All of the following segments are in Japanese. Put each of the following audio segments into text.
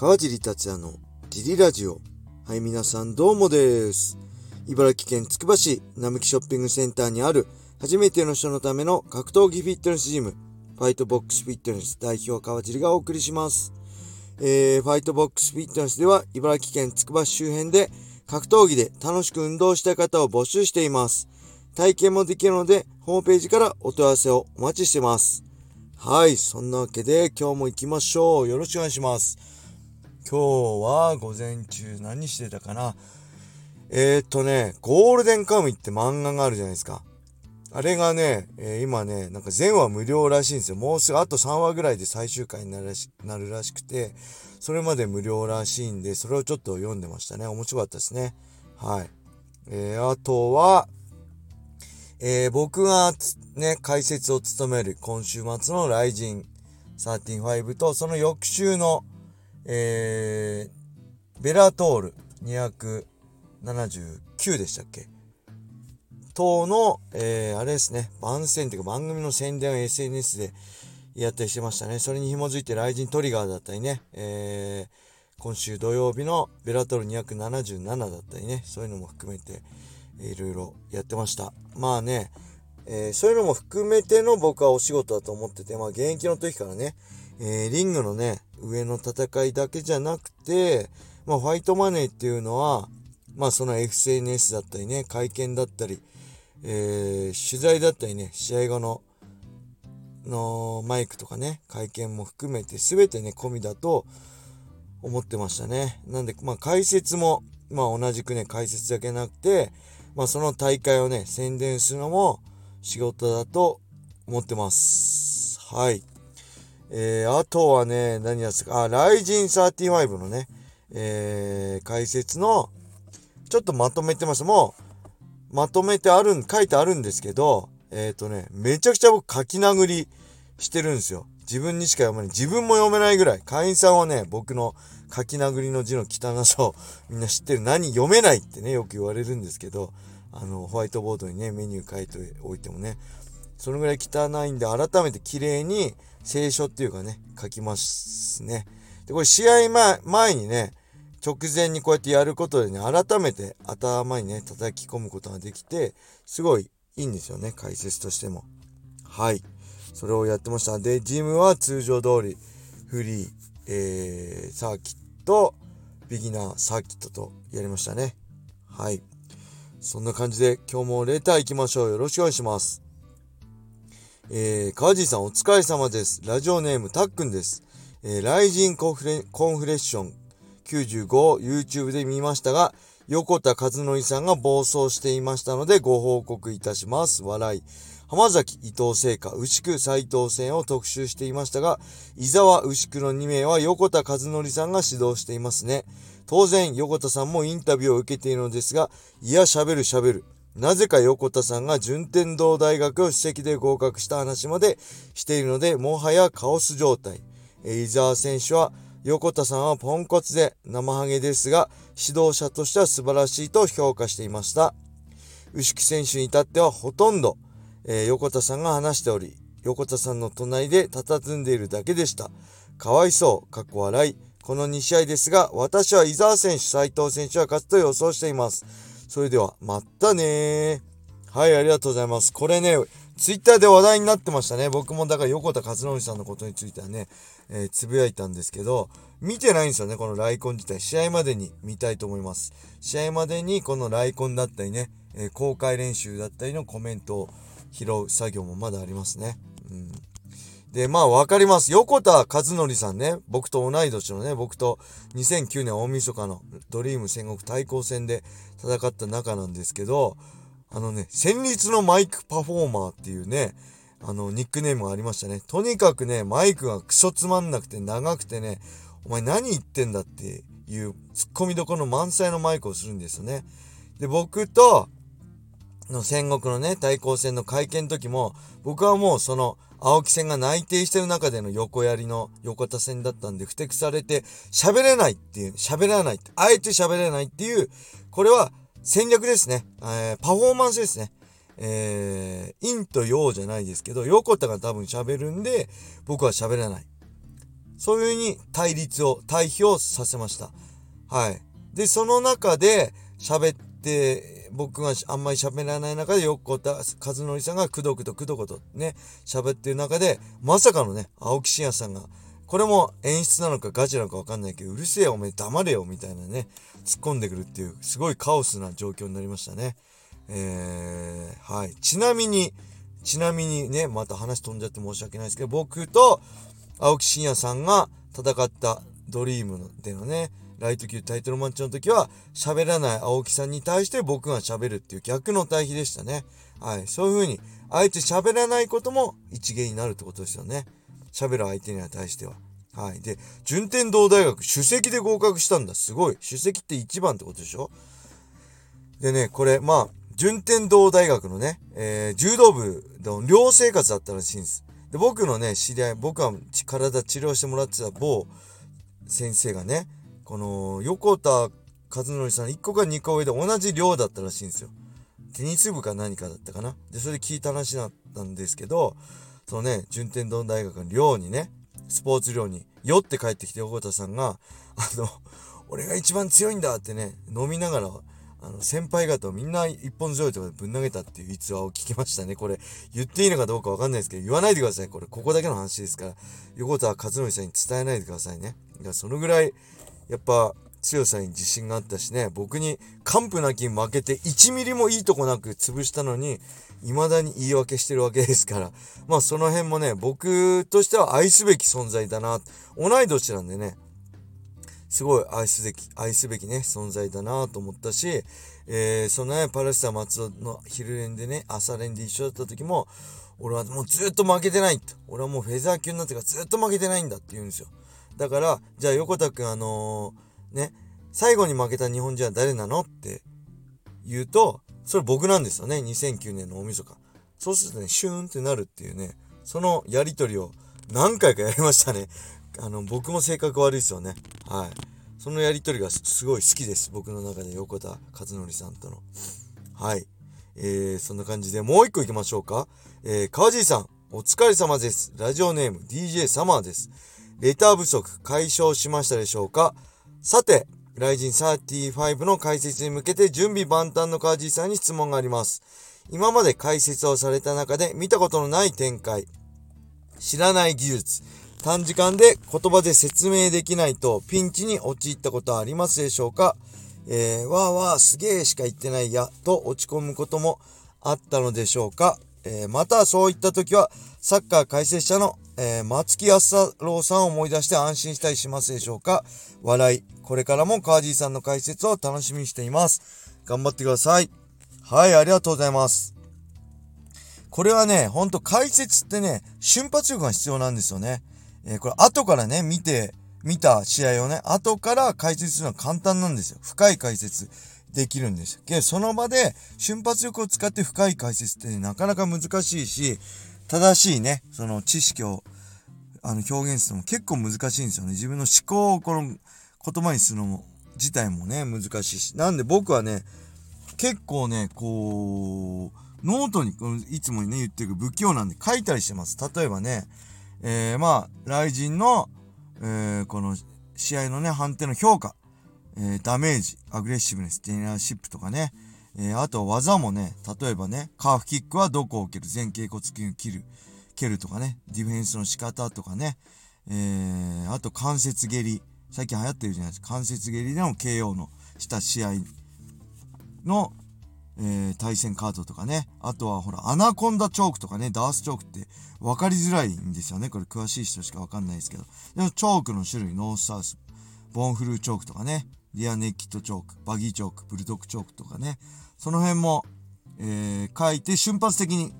川尻達也のジリラジオ。はい、皆さんどうもです。茨城県つくば市並木ショッピングセンターにある初めての人のための格闘技フィットネスジム、ファイトボックスフィットネス代表川尻がお送りします。えー、ファイトボックスフィットネスでは茨城県つくば市周辺で格闘技で楽しく運動した方を募集しています。体験もできるので、ホームページからお問い合わせをお待ちしてます。はい。そんなわけで、今日も行きましょう。よろしくお願いします。今日は午前中何してたかな？えー、っとね、ゴールデンカムイって漫画があるじゃないですか。あれがね、えー、今ね、なんか全話無料らしいんですよ。もうすぐあと3話ぐらいで最終回になるらしなるらしくて、それまで無料らしいんで、それをちょっと読んでましたね。面白かったですね。はい。えー、あとは、えー、僕がね、解説を務める今週末のライジン35と、その翌週の、えー、ベラトール279でしたっけ？等の、えー、あれですね、番宣っていうか番組の宣伝を SNS でやったりしてましたね。それに紐づいてライジントリガーだったりね、えー、今週土曜日のベラトール277だったりね、そういうのも含めて、いろいろやってました。まあね、えー、そういうのも含めての僕はお仕事だと思ってて、まあ現役の時からね、えー、リングのね、上の戦いだけじゃなくて、まあファイトマネーっていうのは、まあその SNS だったりね、会見だったり、えー、取材だったりね、試合後の、のマイクとかね、会見も含めて全てね、込みだと思ってましたね。なんで、まあ解説も、まあ同じくね、解説だけなくて、まあその大会をね、宣伝するのも仕事だと思ってます。はい。えー、あとはね、何やつか、あ、ライジン35のね、えー、解説の、ちょっとまとめてます。もう、まとめてあるん、書いてあるんですけど、えっ、ー、とね、めちゃくちゃ僕書き殴りしてるんですよ。自分にしか読めない。自分も読めないぐらい。会員さんはね、僕の書き殴りの字の汚さを みんな知ってる。何読めないってね、よく言われるんですけど、あの、ホワイトボードにね、メニュー書いておいてもね、そのぐらい汚いんで、改めて綺麗に聖書っていうかね、書きますね。で、これ試合前、前にね、直前にこうやってやることでね、改めて頭にね、叩き込むことができて、すごいいいんですよね、解説としても。はい。それをやってました。で、ジムは通常通り、フリー、えー、サーキット、ビギナー、サーキットとやりましたね。はい。そんな感じで今日もレター行きましょう。よろしくお願いします。えー、川地さんお疲れ様です。ラジオネームたっくんです。えー、ライジンコンフレコンフレッション95 YouTube で見ましたが、横田和則さんが暴走していましたのでご報告いたします。笑い。浜崎、伊藤聖火、牛久斎藤戦を特集していましたが、伊沢牛久の2名は横田和則さんが指導していますね。当然、横田さんもインタビューを受けているのですが、いや、喋る喋る。なぜか横田さんが順天堂大学を主席で合格した話までしているので、もはやカオス状態。伊沢選手は、横田さんはポンコツで生ハゲですが、指導者としては素晴らしいと評価していました。牛木選手に至ってはほとんどえー、横田さんが話しており、横田さんの隣で佇んでいるだけでした。かわいそう、かっこ笑い。この2試合ですが、私は伊沢選手、斉藤選手は勝つと予想しています。それでは、またねはい、ありがとうございます。これね、ツイッターで話題になってましたね。僕もだから横田和則さんのことについてはね、えー、つぶやいたんですけど、見てないんですよね、このライコン自体。試合までに見たいと思います。試合までにこのライコンだったりね、えー、公開練習だったりのコメントを拾う作業もまだありますね。うん。で、まあわかります。横田和則さんね、僕と同い年のね、僕と2009年大晦日のドリーム戦国対抗戦で戦った仲なんですけど、あのね、戦慄のマイクパフォーマーっていうね、あの、ニックネームがありましたね。とにかくね、マイクがクソつまんなくて長くてね、お前何言ってんだっていうツッコミどころの満載のマイクをするんですよね。で、僕と、の戦国のね、対抗戦の会見の時も、僕はもうその、青木戦が内定してる中での横やりの横田戦だったんで、ふてくされて、喋れないっていう、喋らないって、あえて喋れないっていう、これは戦略ですね。えー、パフォーマンスですね。えー、陰と陽じゃないですけど、横田が多分喋るんで、僕は喋らない。そういう風に対立を、対比をさせました。はい。で、その中で喋って、僕があんまり喋らない中で横田和則さんがくどくどくどくどね、喋ってる中で、まさかのね、青木真也さんが、これも演出なのかガチなのかわかんないけど、うるせえよ、おめえ黙れよ、みたいなね、突っ込んでくるっていう、すごいカオスな状況になりましたね。えー、はい。ちなみに、ちなみにね、また話飛んじゃって申し訳ないですけど、僕と青木真也さんが戦ったドリームでのね、ライト級タイトルマッチの時は、喋らない青木さんに対して僕が喋るっていう逆の対比でしたね。はい。そういう風に、あえて喋らないことも一芸になるってことですよね。喋る相手には対しては。はい。で、順天堂大学、首席で合格したんだ。すごい。首席って一番ってことでしょ？でね、これ、まあ、順天堂大学のね、えー、柔道部の寮生活だったらしいんです。で、僕のね、知り合い、僕は体治療してもらってた某先生がね、この横田和則さん1個か2個上で同じ寮だったらしいんですよ。テニス部か何かだったかな。で、それで聞いた話だったんですけど、そのね、順天堂大学の寮にね、スポーツ寮に酔って帰ってきて横田さんが、あの、俺が一番強いんだってね、飲みながら、あの、先輩方をみんな一本強いとかでぶん投げたっていう逸話を聞きましたね。これ、言っていいのかどうかわかんないですけど、言わないでください。これ、ここだけの話ですから、横田和則さんに伝えないでくださいね。いや、そのぐらい、やっぱ強さに自信があったしね、僕に完膚なき負けて1ミリもいいとこなく潰したのに、未だに言い訳してるわけですから、まあその辺もね、僕としては愛すべき存在だな。同い年なんでね、すごい愛すべき、愛すべきね、存在だなと思ったし、えー、そのね、パレスタ松戸の昼練でね、朝練で一緒だった時も、俺はもうずっと負けてないと。俺はもうフェザー級になってからずっと負けてないんだって言うんですよ。だから、じゃあ横田くんあのー、ね、最後に負けた日本人は誰なのって言うと、それ僕なんですよね。2009年の大晦日。そうするとね、シューンってなるっていうね、そのやりとりを何回かやりましたね。あの、僕も性格悪いですよね。はい。そのやりとりがすごい好きです。僕の中で横田和則さんとの。はい。えー、そんな感じでもう一個行きましょうか。えー、川尻さん、お疲れ様です。ラジオネーム DJ サマーです。レター不足解消しましたでしょうか？さて、ライジン35の解説に向けて準備万端のカージーさんに質問があります。今まで解説をされた中で見たことのない展開、知らない技術、短時間で言葉で説明できないとピンチに陥ったことはありますでしょうか？えー、わーわーすげーしか言ってないやと落ち込むこともあったのでしょうか？えー、またそういった時はサッカー解説者のえー、松木安太郎さんを思い出して安心したりしますでしょうか？笑い。これからも川尻さんの解説を楽しみにしています。頑張ってください。はい、ありがとうございます。これはね、ほんと解説ってね、瞬発力が必要なんですよね。えー、これ後からね、見て、見た試合をね、後から解説するのは簡単なんですよ。深い解説できるんですけど、その場で瞬発力を使って深い解説って、ね、なかなか難しいし、正しいね、その知識をあの表現するのも結構難しいんですよね。自分の思考をこの言葉にするのも自体もね、難しいし。なんで僕はね、結構ね、こう、ノートに、いつもね、言ってる不器用なんで書いたりしてます。例えばね、えー、まあ、 RIZIN の、えー、この試合のね、判定の評価、えー、ダメージ、 aggressiveness、 generalship とかね、えー、あと技もね、例えばね、カーフキックはどこを蹴る、前脛骨筋を切る、蹴るとかね、ディフェンスの仕方とかね、えー、あと関節蹴り、最近流行ってるじゃないですか、関節蹴りでの KO のした試合の、えー、対戦カードとかね、あとはほら、アナコンダチョークとかね、ダースチョークって分かりづらいんですよね。これ詳しい人しか分かんないですけど。でもチョークの種類、ノースサウス、ボンフルーチョークとかね、リアネッキットチョーク、バギーチョーク、ブルドックチョークとかね、その辺も、えー、書いて瞬発的に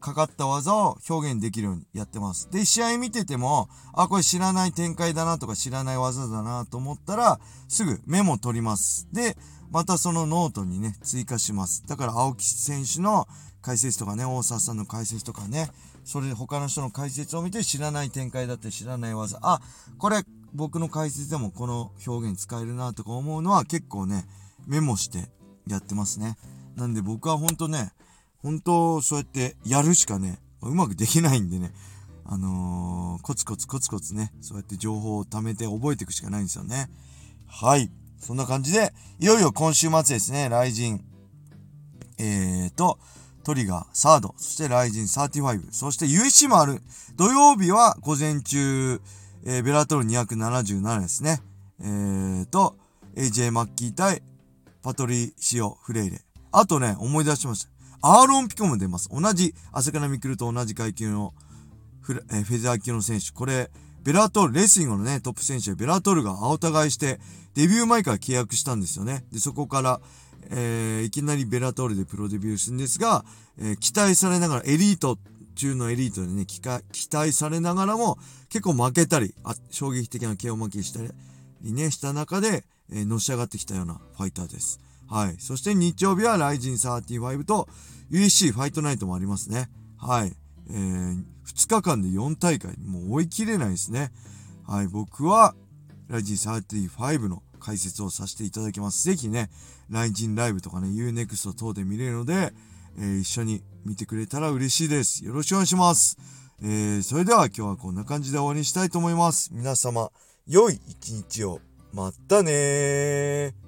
かかった技を表現できるようにやってます。で、試合見てても、あ、これ知らない展開だなとか知らない技だなと思ったら、すぐメモ取ります。で、またそのノートにね、追加します。だから青木選手の解説とかね、大沢さんの解説とかね、それで他の人の解説を見て知らない展開だって知らない技、あ、これ僕の解説でもこの表現使えるなとか思うのは結構ね、メモしてやってますね。なんで僕はほんとね、本当そうやってやるしかね、うまくできないんでね、あのー、コツコツコツコツね、そうやって情報を貯めて覚えていくしかないんですよね。はい。そんな感じで、いよいよ今週末ですね、ライジン、えーと、トリガー、サード、そしてライジン35、そして USC もある。土曜日は午前中、えー、ベラトル277ですね。えーと、AJ マッキー対パトリシオ・フレイレ。あとね、思い出しました。アーロン・ピコも出ます。同じ、朝倉未来と同じ階級のフ,、えー、フェザー級の選手。これ、ベラトル、レスリングのね、トップ選手ベラトルが青互いして、デビュー前から契約したんですよね。で、そこから、えー、いきなりベラトールでプロデビューするんですが、えー、期待されながら、エリート中のエリートでね、期待されながらも、結構負けたり、あ衝撃的な KO 負けしたりね、した中で、えー、のし上がってきたようなファイターです。はい。そして日曜日はライジン35と USC ファイトナイトもありますね。はい。えー、2日間で4大会、もう追い切れないですね。はい、僕は、ライジン35の解説をさせていただきます。ぜひね、ライジンライブとかね、UNEXT 等で見れるので、えー、一緒に見てくれたら嬉しいです。よろしくお願いします。えー、それでは今日はこんな感じで終わりにしたいと思います。皆様、良い一日を。またね